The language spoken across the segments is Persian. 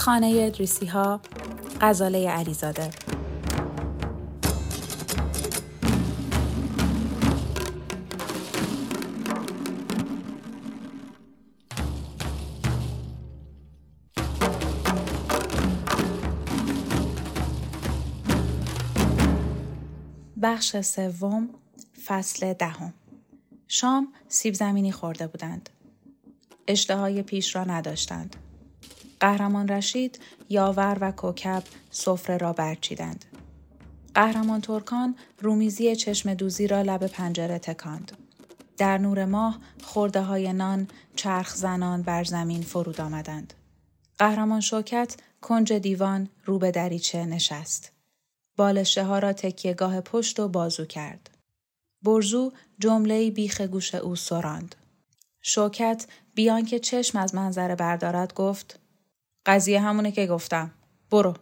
خانه ادریسی ها غزاله علیزاده. بخش سوم فصل دهم. شام سیب زمینی خورده بودند. اشتهای پیش را نداشتند. قهرمان رشید یاور و کوکب سفره را برچیدند قهرمان ترکان رومیزی چشم دوزی را لب پنجره تکاند در نور ماه خورده های نان چرخ زنان بر زمین فرود آمدند قهرمان شوکت کنج دیوان رو به دریچه نشست بالشه ها را تکیهگاه پشت و بازو کرد. برزو جمله بیخ گوش او سراند. شوکت بیان که چشم از منظره بردارد گفت قضیه همونه که گفتم. برو.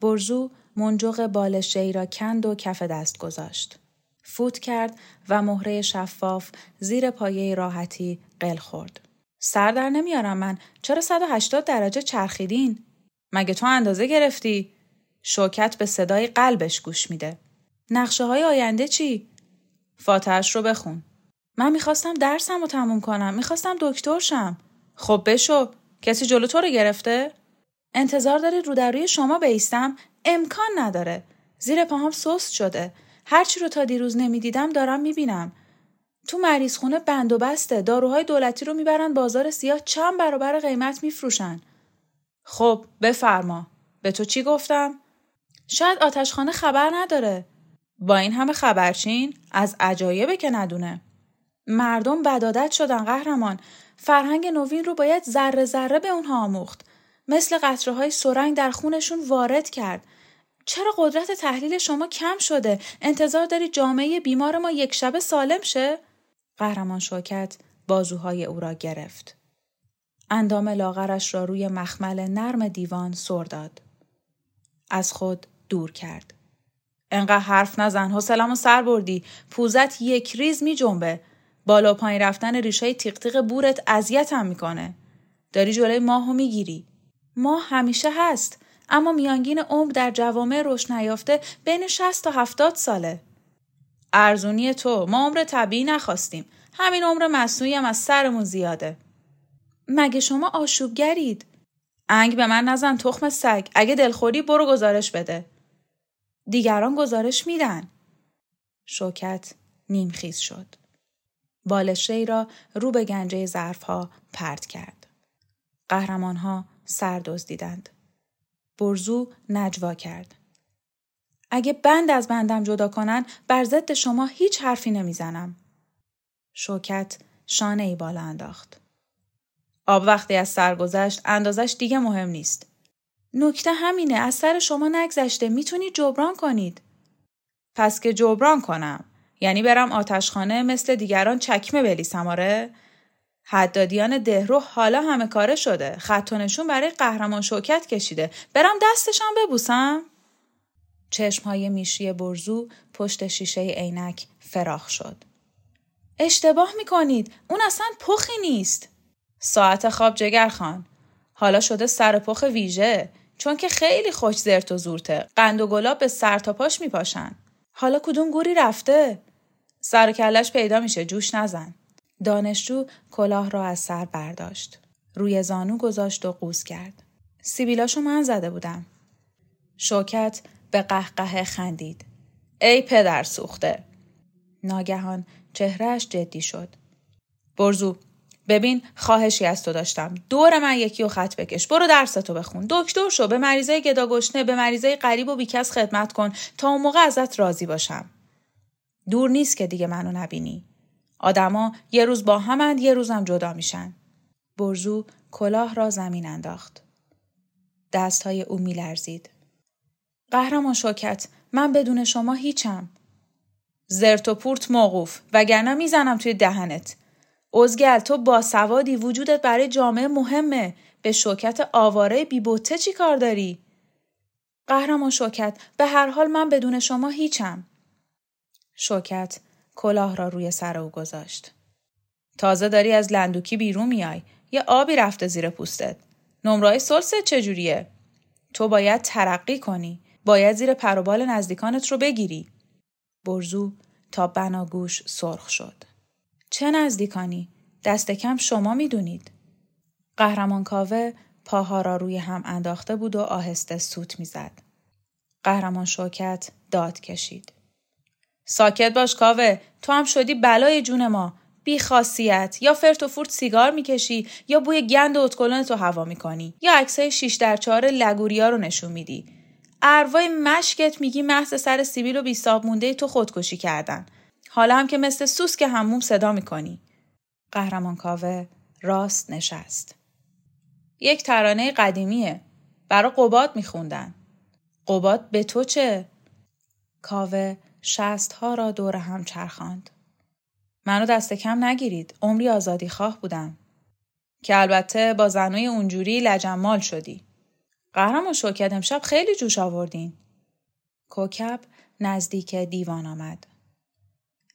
برزو منجق بالشه ای را کند و کف دست گذاشت. فوت کرد و مهره شفاف زیر پایه راحتی قل خورد. سر در نمیارم من. چرا 180 درجه چرخیدین؟ مگه تو اندازه گرفتی؟ شوکت به صدای قلبش گوش میده. نقشه های آینده چی؟ فاتحش رو بخون. من می‌خواستم درسم رو تموم کنم. می‌خواستم دکتر شم. خب بشو. کسی جلو تو رو گرفته؟ انتظار داری رو در روی شما بیستم؟ امکان نداره. زیر پاهام سست شده. هرچی رو تا دیروز نمی‌دیدم دارم می‌بینم. تو مریض خونه بند و بسته داروهای دولتی رو می‌برن بازار سیاه چند برابر قیمت میفروشن. خب بفرما. به تو چی گفتم؟ شاید آتشخانه خبر نداره. با این همه خبرچین از عجایبه که ندونه. مردم بدادت شدن قهرمان. فرهنگ نوین رو باید ذره ذره به اونها آموخت. مثل قطره های سرنگ در خونشون وارد کرد. چرا قدرت تحلیل شما کم شده؟ انتظار داری جامعه بیمار ما یک شبه سالم شه؟ قهرمان شوکت بازوهای او را گرفت. اندام لاغرش را روی مخمل نرم دیوان سر داد. از خود دور کرد. انقدر حرف نزن حوصلمو سر بردی پوزت یک ریز می جنبه. بالا پایین رفتن ریشای تیق تیق بورت اذیتم می‌کنه. داری جلوی ماهو می‌گیری. ماه همیشه هست اما میانگین عمر در جوامع رشد نیافته بین 60 تا 70 ساله. ارزونی تو ما عمر طبیعی نخواستیم. همین عمر مصنوعی هم از سرمون زیاده. مگه شما آشوبگرید؟ انگ به من نزن تخم سگ. اگه دلخوری برو گزارش بده. دیگران گزارش میدن. شوکت نیمخیز شد. بالشه را رو به گنجه ظرفها پرت کرد. قهرمان ها سر دزدیدند. برزو نجوا کرد. اگه بند از بندم جدا کنن بر ضد شما هیچ حرفی نمی‌زنم. شوکت شانه ای بالا انداخت. آب وقتی از سر گذشت اندازش دیگه مهم نیست. نکته همینه از سر شما نگذشته می‌تونید جبران کنید. پس که جبران کنم یعنی برم آتشخانه مثل دیگران چکمه بلیسم آره؟ حدادیان دهرو حالا همه کاره شده. خط برای قهرمان شوکت کشیده. برم دستشم ببوسم؟ چشمهای میشی برزو پشت شیشه عینک فراخ شد. اشتباه می‌کنید. اون اصلا پخی نیست. ساعت خواب جگر خان. حالا شده سر پخ ویژه. چون که خیلی خوش زرت و زورته قند و گلاب به سر تا پاش میپاشن حالا کدوم گوری رفته سر و کلش پیدا میشه. جوش نزن. دانشجو کلاه را از سر برداشت. روی زانو گذاشت و قوز کرد. سیبیلاشو من زده بودم. شوکت به قهقه خندید. ای پدر سوخته. ناگهان چهرهش جدی شد. برزو ببین خواهشی از تو داشتم. دور من یکی و خط بکش. برو درستو بخون. دکتر شو. به مریضای گداگشنه به مریضای غریب و بیکس خدمت کن. تا اون موقع ازت راضی باشم. دور نیست که دیگه منو نبینی. آدما یه روز با همند یه روزم جدا میشن. برزو کلاه را زمین انداخت. دستهای او میلرزید. قهرمان شوکت من بدون شما هیچم. زرت و پورت موقوف وگرنه می‌زنم توی دهنت. ازگل تو با سوادی وجودت برای جامعه مهمه. به شوکت آواره بیبوته چی کار داری؟ قهرمان شوکت به هر حال من بدون شما هیچم. شوکت کلاه را روی سر او گذاشت. تازه داری از لندوکی بیرون میای یه آبی رفته زیر پوستت. نمرای سلست چجوریه؟ تو باید ترقی کنی. باید زیر پروبال نزدیکانت رو بگیری. برزو تا بناگوش سرخ شد. چه نزدیکانی؟ دست کم شما می‌دونید. قهرمان کاوه پاها را روی هم انداخته بود و آهسته سوت می‌زد. قهرمان شوکت داد کشید. ساکت باش کاوه تو هم شدی بلای جون ما بی خاصیت یا فرت و فورت سیگار می‌کشی یا بوی گند و تو هوا می‌کنی یا عکسای شیش در چهار لگوریا رو نشون میدی اروای مشکت میگی محض سر سیبیل و بیستاب مونده تو خودکشی کردن حالا هم که مثل سوس که هموم صدا می‌کنی. قهرمان کاوه راست نشست. یک ترانه قدیمیه. برا قباد میخوندن. قباد به تو چه؟ کاوه شست ها را دور هم چرخاند. منو دست کم نگیرید. عمری آزادی خواه بودم. که البته با زنوی اونجوری لجمال شدی. قهرمان شوکت امشب خیلی جوش آوردین. کوکب نزدیک دیوان آمد.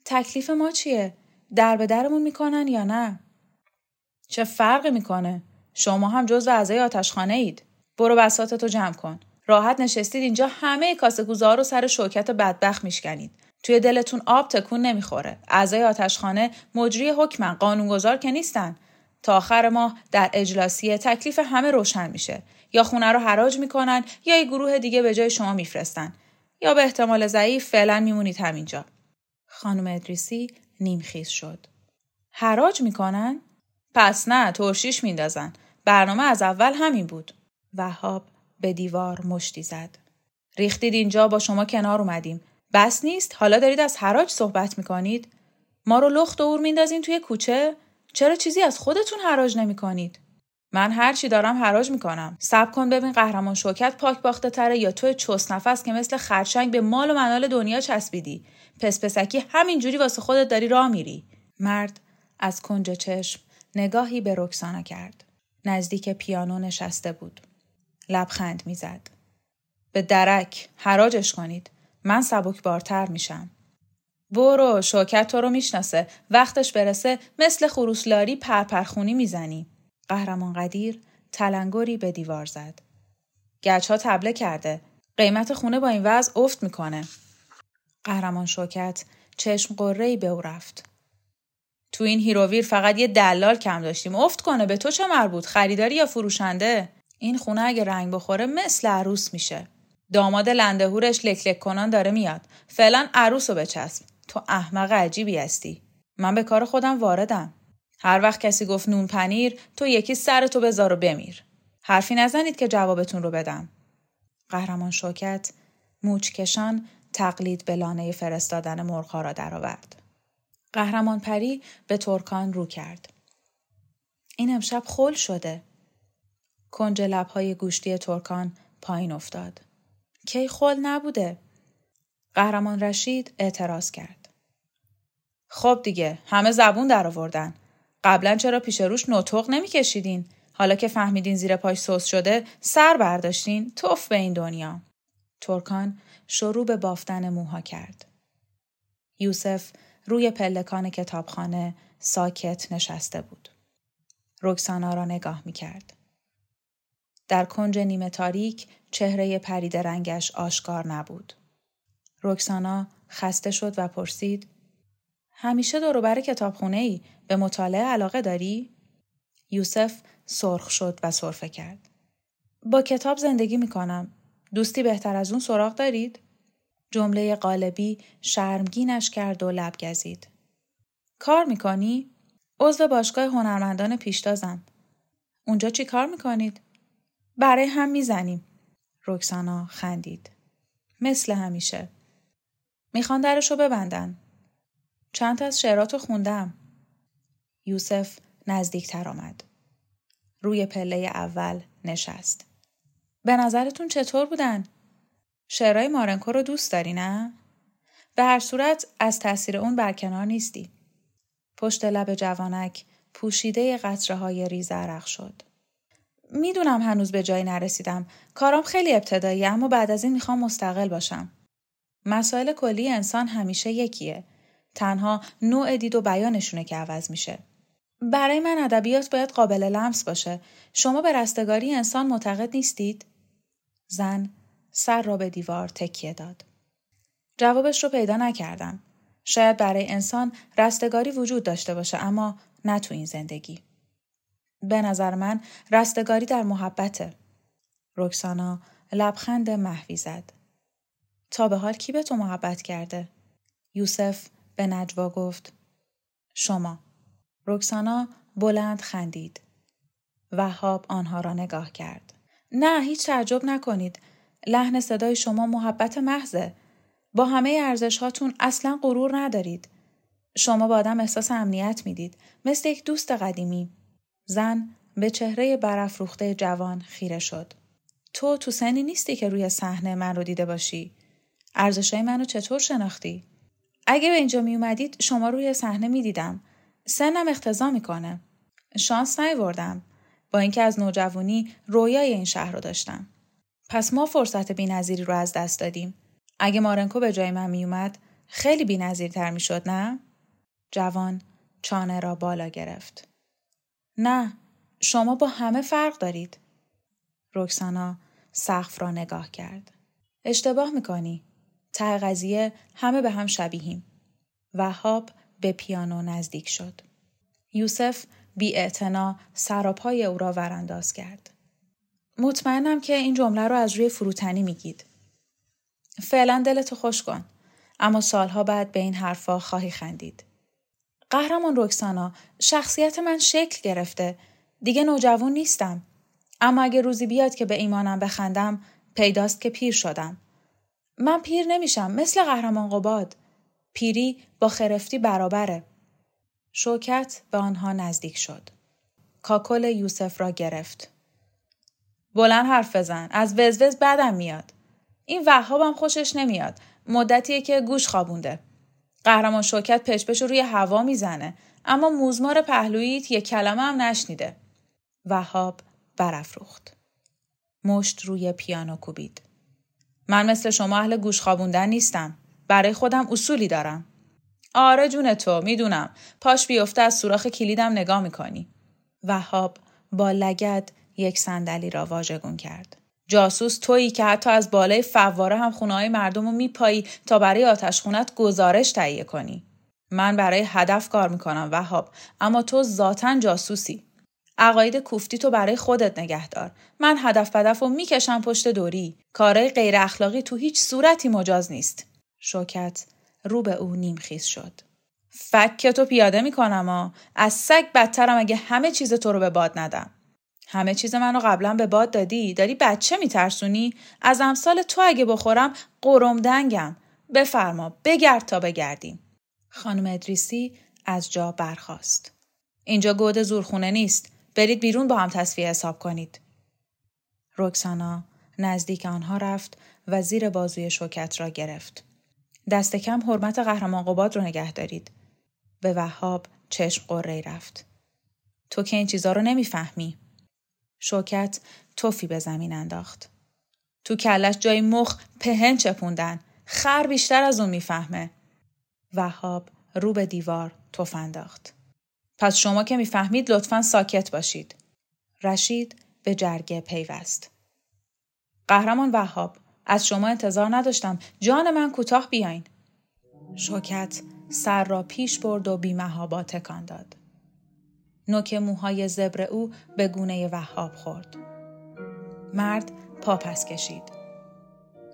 تکلیف ما چیه؟ در به درمون می‌کنن یا نه؟ چه فرقی می‌کنه؟ شما هم جزو اعضای آتشخانه اید. برو بساتتو جمع کن. راحت نشستید اینجا همه کاسه رو سر شوکت بدبخت میشکنید. توی دلتون آب تکون نمی‌خوره. اعضای آتشخانه مجری حکمن قانونگذار که نیستن. تا آخر ماه در اجلاسیه تکلیف همه روشن میشه. یا خونه رو حراج می‌کنن یا یه گروه دیگه به جای شما میفرستن. یا به احتمال ضعیف فعلا میمونید همینجا. خانم ادریسی نیمخیز شد. حراج می‌کنن؟ پس نه ترشیش میندازن. برنامه از اول همین بود. وهاب به دیوار مشتی زد. ریختید اینجا با شما کنار اومدیم. بس نیست حالا دارید از حراج صحبت می‌کنید؟ ما رو لخت و اور میندازین توی کوچه؟ چرا چیزی از خودتون حراج نمی‌کنید؟ من هر چی دارم حراج می‌کنم. سب کن ببین قهرمان شوکت پاک باخته تره یا تو چوس نفس که مثل خرچنگ به مال و منال دنیا چسبیدی. پس پسکی همینجوری واسه خودت داری راه میری. مرد از کنج چشم نگاهی به رکسانا کرد. نزدیک پیانو نشسته بود. لبخند می‌زد. به درک حراجش کنید. من سبک بارتر میشم. برو شوکت تو رو می‌شناسه. وقتش برسه مثل خروسلاری پرپرخونی می‌زنی. قهرمان قدیر تلنگری به دیوار زد. گچ ها تبله کرده. قیمت خونه با این وضع افت می‌کنه. قهرمان شوکت چشم‌غره‌ای به او رفت. تو این هیروویر فقط یه دلال کم داشتیم. افت کنه به تو چه مربوط؟ خریداری یا فروشنده؟ این خونه اگه رنگ بخوره مثل عروس میشه. داماد لندهورش لک‌لک‌کنان داره میاد. فعلا عروس رو بچسب. تو احمق عجیبی هستی. من به کار خودم واردم. هر وقت کسی گفت نون پنیر تو یکی سر تو بذار و بمیر. حرفی نزنید که جوابتون رو بدم. قهرمان شوکت موچکشان تقلید به لانه فرستادن مرغها را درآورد. قهرمان پری به ترکان رو کرد. این امشب خل شده. کنج لبهای گوشتی ترکان پایین افتاد. کی خل نبوده؟ قهرمان رشید اعتراض کرد. خب دیگه همه زبون در آوردن. قبلا چرا پیش روش نطق نمیکشیدین؟ حالا که فهمیدین زیر پاش سوس شده سر برداشتین توف به این دنیا. ترکان شروع به بافتن موها کرد. یوسف روی پلکان کتابخانه ساکت نشسته بود. رکسانا را نگاه می کرد. در کنج نیمه تاریک چهره پرید رنگش آشکار نبود. رکسانا خسته شد و پرسید همیشه دوروبر کتابخونه ای به مطالعه علاقه داری؟ یوسف سرخ شد و صرفه کرد. با کتاب زندگی می کنم. دوستی بهتر از اون سراغ دارید؟ جمله قالبی شرمگینش کرد و لب گزید. کار می‌کنی؟ عضو باشگاه هنرمندان پیشتازم. اونجا چی کار می‌کنید؟ برای هم می‌زنیم. رکسانا خندید. مثل همیشه. می‌خوان درشو ببندن. چند از شعراتو خوندم. یوسف نزدیکتر آمد. روی پله اول نشست. به نظرتون چطور بودن؟ شعرهای مارنکو رو دوست داری نه؟ به هر صورت از تاثیر اون برکنار نیستی. پشت لب جوانک پوشیده قطره های ریز عرق شد. می‌دونم هنوز به جایی نرسیدم. کارام خیلی ابتدایی اما بعد از این می‌خوام مستقل باشم. مسائل کلی انسان همیشه یکیه. تنها نوع دید و بیانشونه که عوض میشه. برای من ادبیات باید قابل لمس باشه. شما به رستگاری انسان معتقد نیستید؟ زن سر را به دیوار تکیه داد. جوابش رو پیدا نکردم. شاید برای انسان رستگاری وجود داشته باشه اما نه تو این زندگی. به نظر من رستگاری در محبته. رکسانا لبخند محوی زد. تا به حال کی به تو محبت کرده؟ یوسف به نجوا گفت. شما. رکسانا بلند خندید. وهاب آنها را نگاه کرد. نه هیچ تعجب نکنید. لحن صدای شما محبت محضه. با همه ارزش هاتون اصلا غرور ندارید. شما با آدم احساس امنیت می‌دید. مثل یک دوست قدیمی. زن به چهره برافروخته جوان خیره شد. تو تو سنی نیستی که روی صحنه من رو دیده باشی. ارزشای منو چطور شناختی؟ اگه به اینجا می اومدید شما روی صحنه می دیدم. سنم اختضا می‌کنه. شانس نیوردم. با اینکه از نوجوانی رویای این شهر رو داشتم. پس ما فرصت بینظیری رو از دست دادیم. اگه مارنکو به جای من میومد خیلی بینظیرتر می‌شد نه؟ جوان چانه را بالا گرفت. نه شما با همه فرق دارید. رکسانا سقف را نگاه کرد. اشتباه می‌کنی. ته قضیه همه به هم شبیهیم. وهاب به پیانو نزدیک شد. یوسف بی سراپای او را ورانداز کرد. مطمئنم که این جمله رو از روی فروتنی میگید. فعلا دلتو خوش کن. اما سالها بعد به این حرفا خواهی خندید. قهرمان رکسانا شخصیت من شکل گرفته. دیگه نوجوان نیستم. اما اگه روزی بیاد که به ایمانم بخندم پیداست که پیر شدم. من پیر نمیشم مثل قهرمان قباد. پیری با خرفتی برابره. شوکت به آنها نزدیک شد. کاکل یوسف را گرفت. بلند حرف بزن. از وزوز بدم میاد. این وهابم خوشش نمیاد. مدتیه که گوش خوابونده. قهرمان شوکت پشپش روی هوا می‌زنه. اما موزمار پهلوییت یک کلمه هم نشنیده. وهاب برافروخت. مشت روی پیانو کوبید. من مثل شما اهل گوش خوابوندن نیستم. برای خودم اصولی دارم. آره جون تو می‌دونم. پاش بیفته از سوراخ کلیدم نگاه می‌کنی. وهاب با لگد یک صندلی را واژگون کرد. جاسوس تویی که حتی از بالای فواره هم خونه های مردم رو میپایی تا برای آتش خونت گزارش تهیه کنی. من برای هدف کار می‌کنم وهاب اما تو ذاتا جاسوسی. عقاید کوفتی تو برای خودت نگه دار. من هدف بدف و می‌کشم پشت دوری. کارهای غیر اخلاقی تو هیچ صورتی مجاز نیست. شوکت رو به او نیمخیز شد. فک تو پیاده می‌کنم ها. از سگ بدترم اگه همه چیز تو رو به باد ندم. همه چیز منو قبلا به باد دادی؟ داری بچه میترسونی؟ از امثال تو اگه بخورم قرم دنگم. بفرما بگرد تا بگردیم. خانم ادریسی از جا برخاست. اینجا گود زورخونه نیست. برید بیرون با هم تصفیه حساب کنید. رکسانا نزدیک آنها رفت و زیر بازوی شوکت را گرفت. دست کم حرمت قهرمان قباد رو نگه دارید. به وهاب چشم قره رفت. تو که این چیزا رو نمی‌فهمی. شوکت توفی به زمین انداخت. تو کلش جای مخ پهن چپوندن. خر بیشتر از اون می‌فهمه. وهاب رو به دیوار توف انداخت. پس شما که می‌فهمید لطفا ساکت باشید. رشید به جرگه پیوست. قهرمان وهاب از شما انتظار نداشتم جان من کوتاه بیاین. شوکت سر را پیش برد و بیمهابا تکان داد. نوک موهای زبر او به گونه وهاب خورد. مرد پا پس کشید.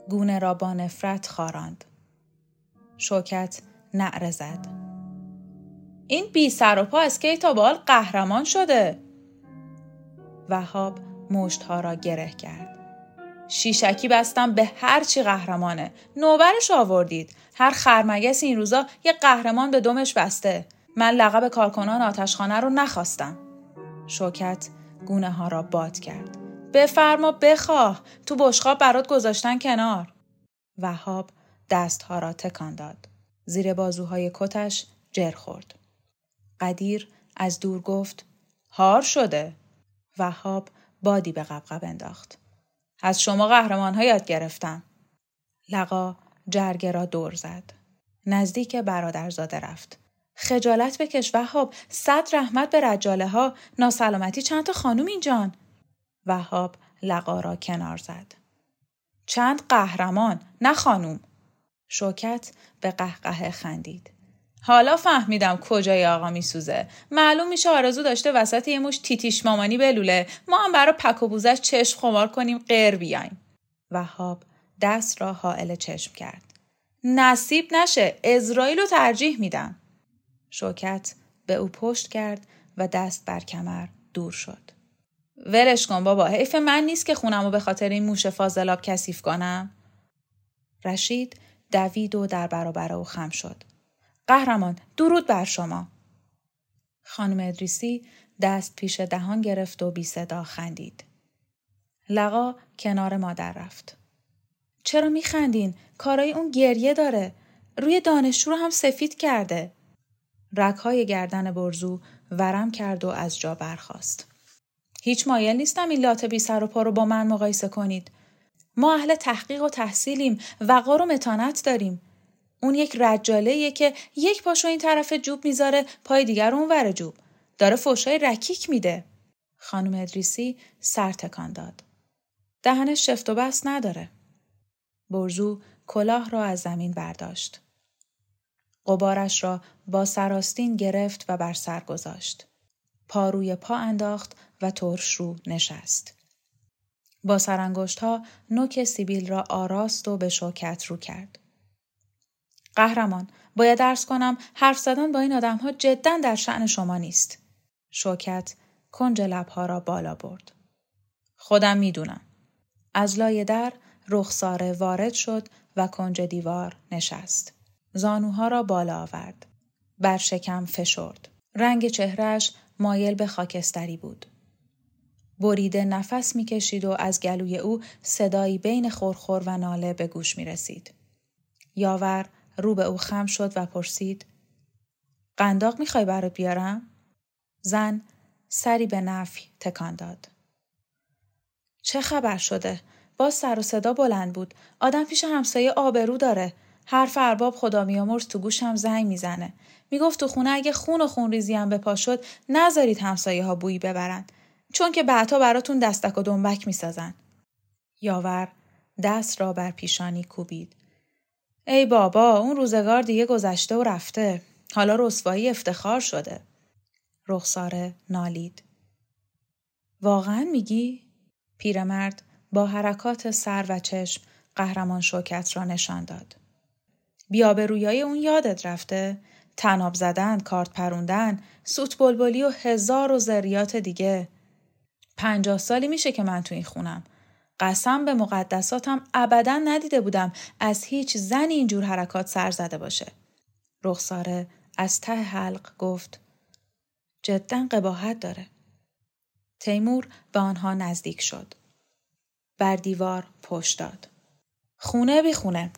گونه را با نفرت خاراند. شوکت نعره زد. این بی سر و پا از بال قهرمان شده. وهاب مشتها را گره کرد. شیشکی بستم به هر چی قهرمانه. نوبرش آوردید. هر خرمگس این روزا یه قهرمان به دمش بسته. من لقب کارکنان آتشخانه رو نخواستم. شوکت گونه ها را باد کرد. بفرما بخواه تو بشقاب برات گذاشتن کنار. وهاب دستها را تکان داد. زیر بازوهای کتش جر خورد. قدیر از دور گفت هار شده. وهاب بادی به قبقب انداخت. از شما قهرمان ها یاد گرفتم. لقا جرگه را دور زد. نزدیک برادرزاده رفت. خجالت بکش وهاب صد رحمت به رجاله ها ناسلامتی چند تا خانوم اینجان وهاب لقا را کنار زد. چند قهرمان نه خانوم. شوکت به قهقه خندید. حالا فهمیدم کجای آقا میسوزه. معلوم میشه آرزو داشته وسط یه مش تیتیش مامانی بلوله. ما هم برا پک و بوزش چشم خمار کنیم غیر بیایم. وهاب دست را حائل چشم کرد. نصیب نشه اسرائیل رو ترجیح میدم. شوکت به او پشت کرد و دست بر کمر دور شد. ولش کن بابا حیف من نیست که خونم و به خاطر این موش فاضلاب کثیف کنم. رشید دوید و در برابر او خم شد. قهرمان درود بر شما. خانم ادریسی دست پیش دهان گرفت و بی صدا خندید. لقا کنار مادر رفت. چرا میخندین؟ کارای اون گریه داره. روی دانشجو رو هم سفید کرده. رکهای گردن برزو ورم کرد و از جا برخاست. هیچ مایل نیستم این لاته بی سر و پا رو با من مقایسه کنید. ما اهل تحقیق و تحصیلیم وقار و متانت داریم. اون یک رجاله که یک پاشو این طرف جوب می‌ذاره پای دیگر اون ور جوب. داره فوشای رکیک میده. خانم ادریسی سر تکان داد. دهنش شفت و بس نداره. برزو کلاه را از زمین برداشت. قبارش را با سراستین گرفت و بر سر گذاشت. پا روی پا انداخت و ترش رو نشست. با سرانگشت ها نوک سیبیل را آراست و به شوکت رو کرد. قهرمان باید درس کنم حرف زدن با این آدم ها جدا در شعن شما نیست. شوکت کنج لبها را بالا برد. خودم می‌دونم. از لای در رخساره وارد شد و کنج دیوار نشست. زانوها را بالا آورد. بر شکم فشرد. رنگ چهرش مایل به خاکستری بود. بریده نفس می‌کشید و از گلوی او صدایی بین خورخور و ناله به گوش می رسید. یاور رو به او خم شد و پرسید قنداق می‌خوای برات بیارم؟ زن سری به نفی تکان داد. چه خبر شده؟ باز سر و صدا بلند بود. آدم پیش همسایه آبرو داره. حرف ارباب خدا میامرز تو گوشم زنگ می‌زنه. می‌گفت تو خونه اگه خون و خون ریزی هم به شد نذارید همسایه ها بویی ببرن. چون که بعدها براتون دستک و دنبک می‌سازن. یاور دست را بر پیشانی کوبید. ای بابا اون روزگار دیگه گذشته و رفته. حالا رسوایی افتخار شده. رخساره نالید. واقعا میگی؟ پیرمرد با حرکات سر و چشم قهرمان شوکت را نشان داد. بیابرویای اون یادت رفته؟ تناب زدن، کارت پروندن، سوت بلبلی و هزار و ذریات دیگه. پنجاه سالی میشه که من تو این خونم. قسم به مقدساتم ابدا ندیده بودم از هیچ زنی اینجور حرکات سر زده باشه. رخساره از ته حلق گفت جدا قباحت داره. تیمور به آنها نزدیک شد. بر دیوار پشت داد. خونه بی خونه.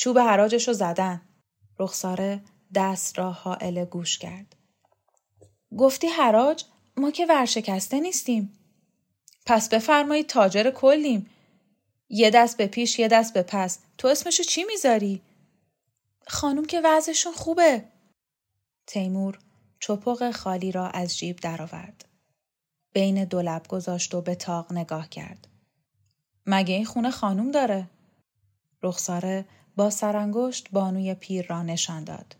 چوب حراجش رو زدن. رخساره دست را حائل گوش کرد. گفتی حراج ما که ورشکسته نیستیم. پس بفرمایید تاجر کلیم. یه دست به پیش یه دست به پس. تو اسمشو چی می‌ذاری؟ خانم که وضعشون خوبه. تیمور چپق خالی را از جیب درآورد. بین دو لب گذاشت و به تاق نگاه کرد. مگه این خونه خانم داره؟ رخساره با سرانگشت بانوی پیر را نشان داد.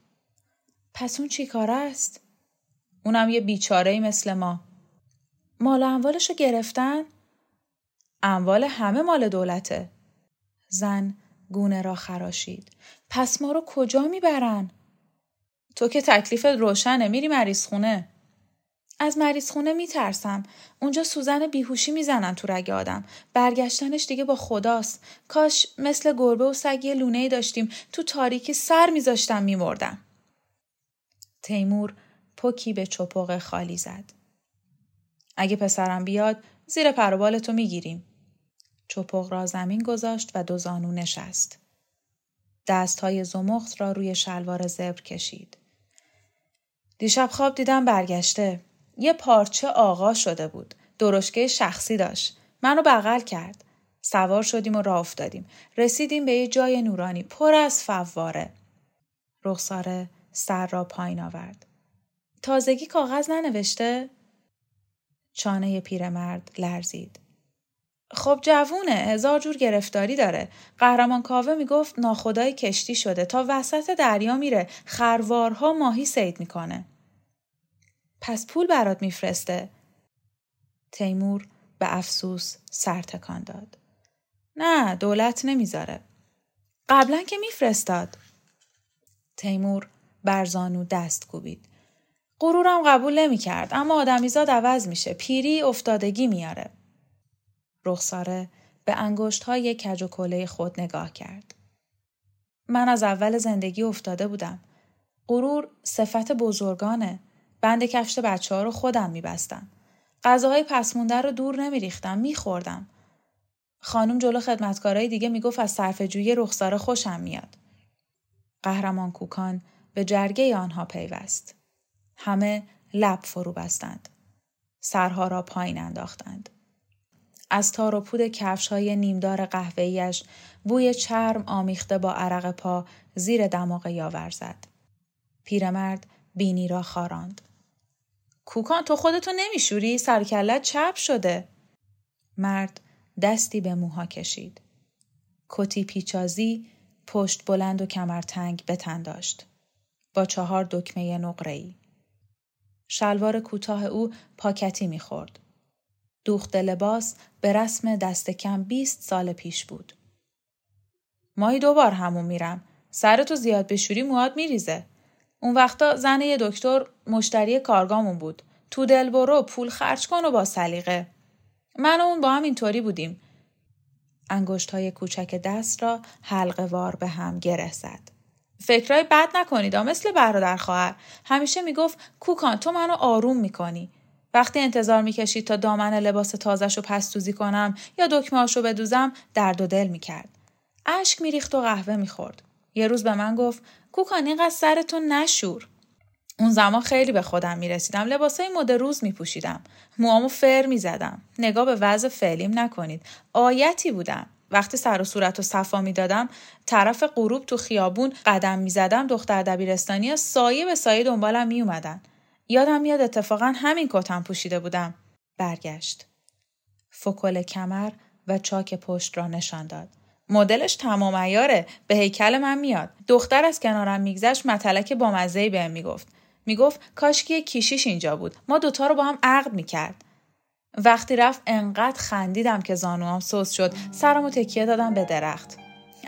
پس اون چی کار است؟ اونم یه بیچاره مثل ما. مال اموالشو گرفتن؟ اموال همه مال دولته. زن گونه را خراشید. پس ما رو کجا می‌برن؟ تو که تکلیفت روشنه میری مریض خونه. از مریض خونه میترسم. اونجا سوزن بیهوشی می‌زنن تو رگ آدم. برگشتنش دیگه با خداست. کاش مثل گربه و سگ یه لونه داشتیم تو تاریکی سر میذاشتم میمردم. تیمور پکی به چپق خالی زد. اگه پسرم بیاد زیر پروبال تو می‌گیریم. چپق را زمین گذاشت و دو زانو نشست. دست های زمخت را روی شلوار زبر کشید. دیشب خواب دیدم برگشته. یه پارچه آقا شده بود. درشکه شخصی داشت. منو بغل کرد. سوار شدیم و راه افتادیم. رسیدیم به یه جای نورانی پر از فواره. رخساره سر را پایین آورد. تازگی کاغذ ننوشته؟ چانه پیرمرد لرزید. خب جوونه هزار جور گرفتاری داره قهرمان کاوه می‌گفت ناخدای کشتی شده تا وسط دریا میره خروارها ماهی سید می‌کنه پس پول برات میفرسته. تیمور به افسوس سر تکان داد. نه دولت نمی‌ذاره. قبلا که میفرستاد. تیمور برزانو دست کوبید. غرورم قبول نمی‌کرد اما آدمیزاد عوض میشه. پیری افتادگی میاره. رخساره به انگشت های کج و کله خود نگاه کرد. من از اول زندگی افتاده بودم. غرور صفت بزرگانه. بند کفش بچه ها رو خودم میبستم. غذاهای پس مونده رو دور نمیریختم میخوردم. خانم جلو خدمتکارای دیگه می‌گفت از صرف جوی رخساره خوشم میاد. قهرمان کوکان به جرگه آنها پیوست. همه لب فرو بستند. سرها را پایین انداختند. از تار و پود کفش های نیمدار قهوه‌ایش بوی چرم آمیخته با عرق پا زیر دماغ یاور زد. پیرمرد بینی را خاراند. کوکان تو خودتو نمیشوری؟ سرکلت چپ شده. مرد دستی به موها کشید. کتی پیچازی پشت بلند و کمرتنگ به تن داشت. با چهار دکمه نقره‌ای. شلوار کوتاه او پاکتی می‌خورد. دوخت لباس به رسم دست کم 20 سال پیش بود. ماهی دوبار همون میرم. سرتو زیاد بشوری مواد میریزه. اون وقتا زن یه دکتر مشتری کارگامون بود. تو دل برو پول خرج کن و با سلیقه. من و اون با هم اینطوری بودیم. انگشت های کوچک دست را حلقه وار به هم گره زد. فکرای بد نکنید مثل برادر خواهر همیشه می‌گفت کوکان تو منو آروم می‌کنی وقتی انتظار می‌کشید تا دامن لباس تازش رو پستوزی کنم یا دکمه رو بدوزم درد و دل می‌کرد. اشک میریخت و قهوه می‌خورد. یه روز به من گفت کوکان اینقدر سرتون نشور. اون زمان خیلی به خودم می‌رسیدم. لباسای مد روز میپوشیدم. موامو فر می‌زدم. نگاه به وضع فعلیم نکنید. آیتی بودم. وقتی سر و صورت و صفا می‌دادم طرف غروب تو خیابون قدم می‌زدم دختر دبیرستانی سایه به سایه دنبالم میومدن یادم میاد اتفاقا همین کتم پوشیده بودم. برگشت. فکل کمر و چاک پشت را نشان داد. مدلش تمام ایاره به هیکل من میاد. دختر از کنارم میگذشت متلک با مزهی بهم می‌گفت. می‌گفت کاشکی کیشیش اینجا بود. ما دوتا رو با هم عقد می‌کرد. وقتی رفت انقدر خندیدم که زانوام سوس شد. سرمو تکیه دادم به درخت.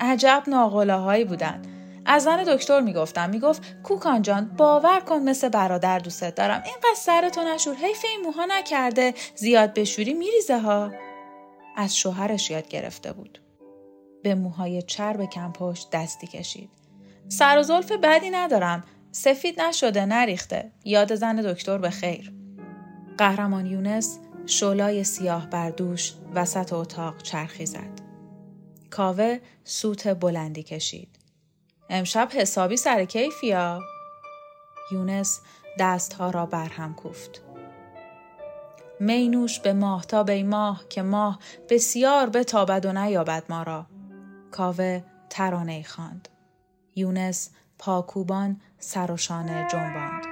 عجب ناغله هایی بودن. از زن دکتر می‌گفتم می‌گفت کوکان جان باور کن مثل برادر دوستت دارم اینقدر سرتو نشور حیف این موها نکرده زیاد بشوری میریزه ها از شوهرش یاد گرفته بود به موهای چرب کم پشت دستی کشید. سر و زلف بدی ندارم. سفید نشده نریخته. یاد زن دکتر به خیر. قهرمان یونس شولای سیاه بردوش وسط اتاق چرخی زد. کاوه سوت بلندی کشید. امشب حسابی سر کیفیا؟ یونس دستها را برهم کوفت. مینوش به ماه تا به ماه که ماه بسیار بتابد و نیابد ما را. کاوه ترانه خواند. یونس پاکوبان سر و شانه جنباند.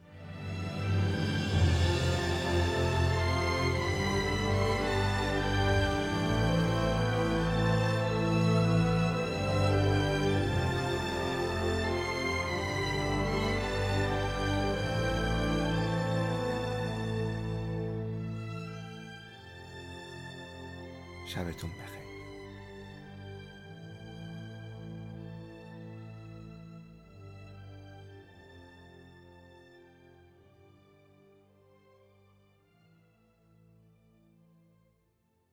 شبتون بخیر.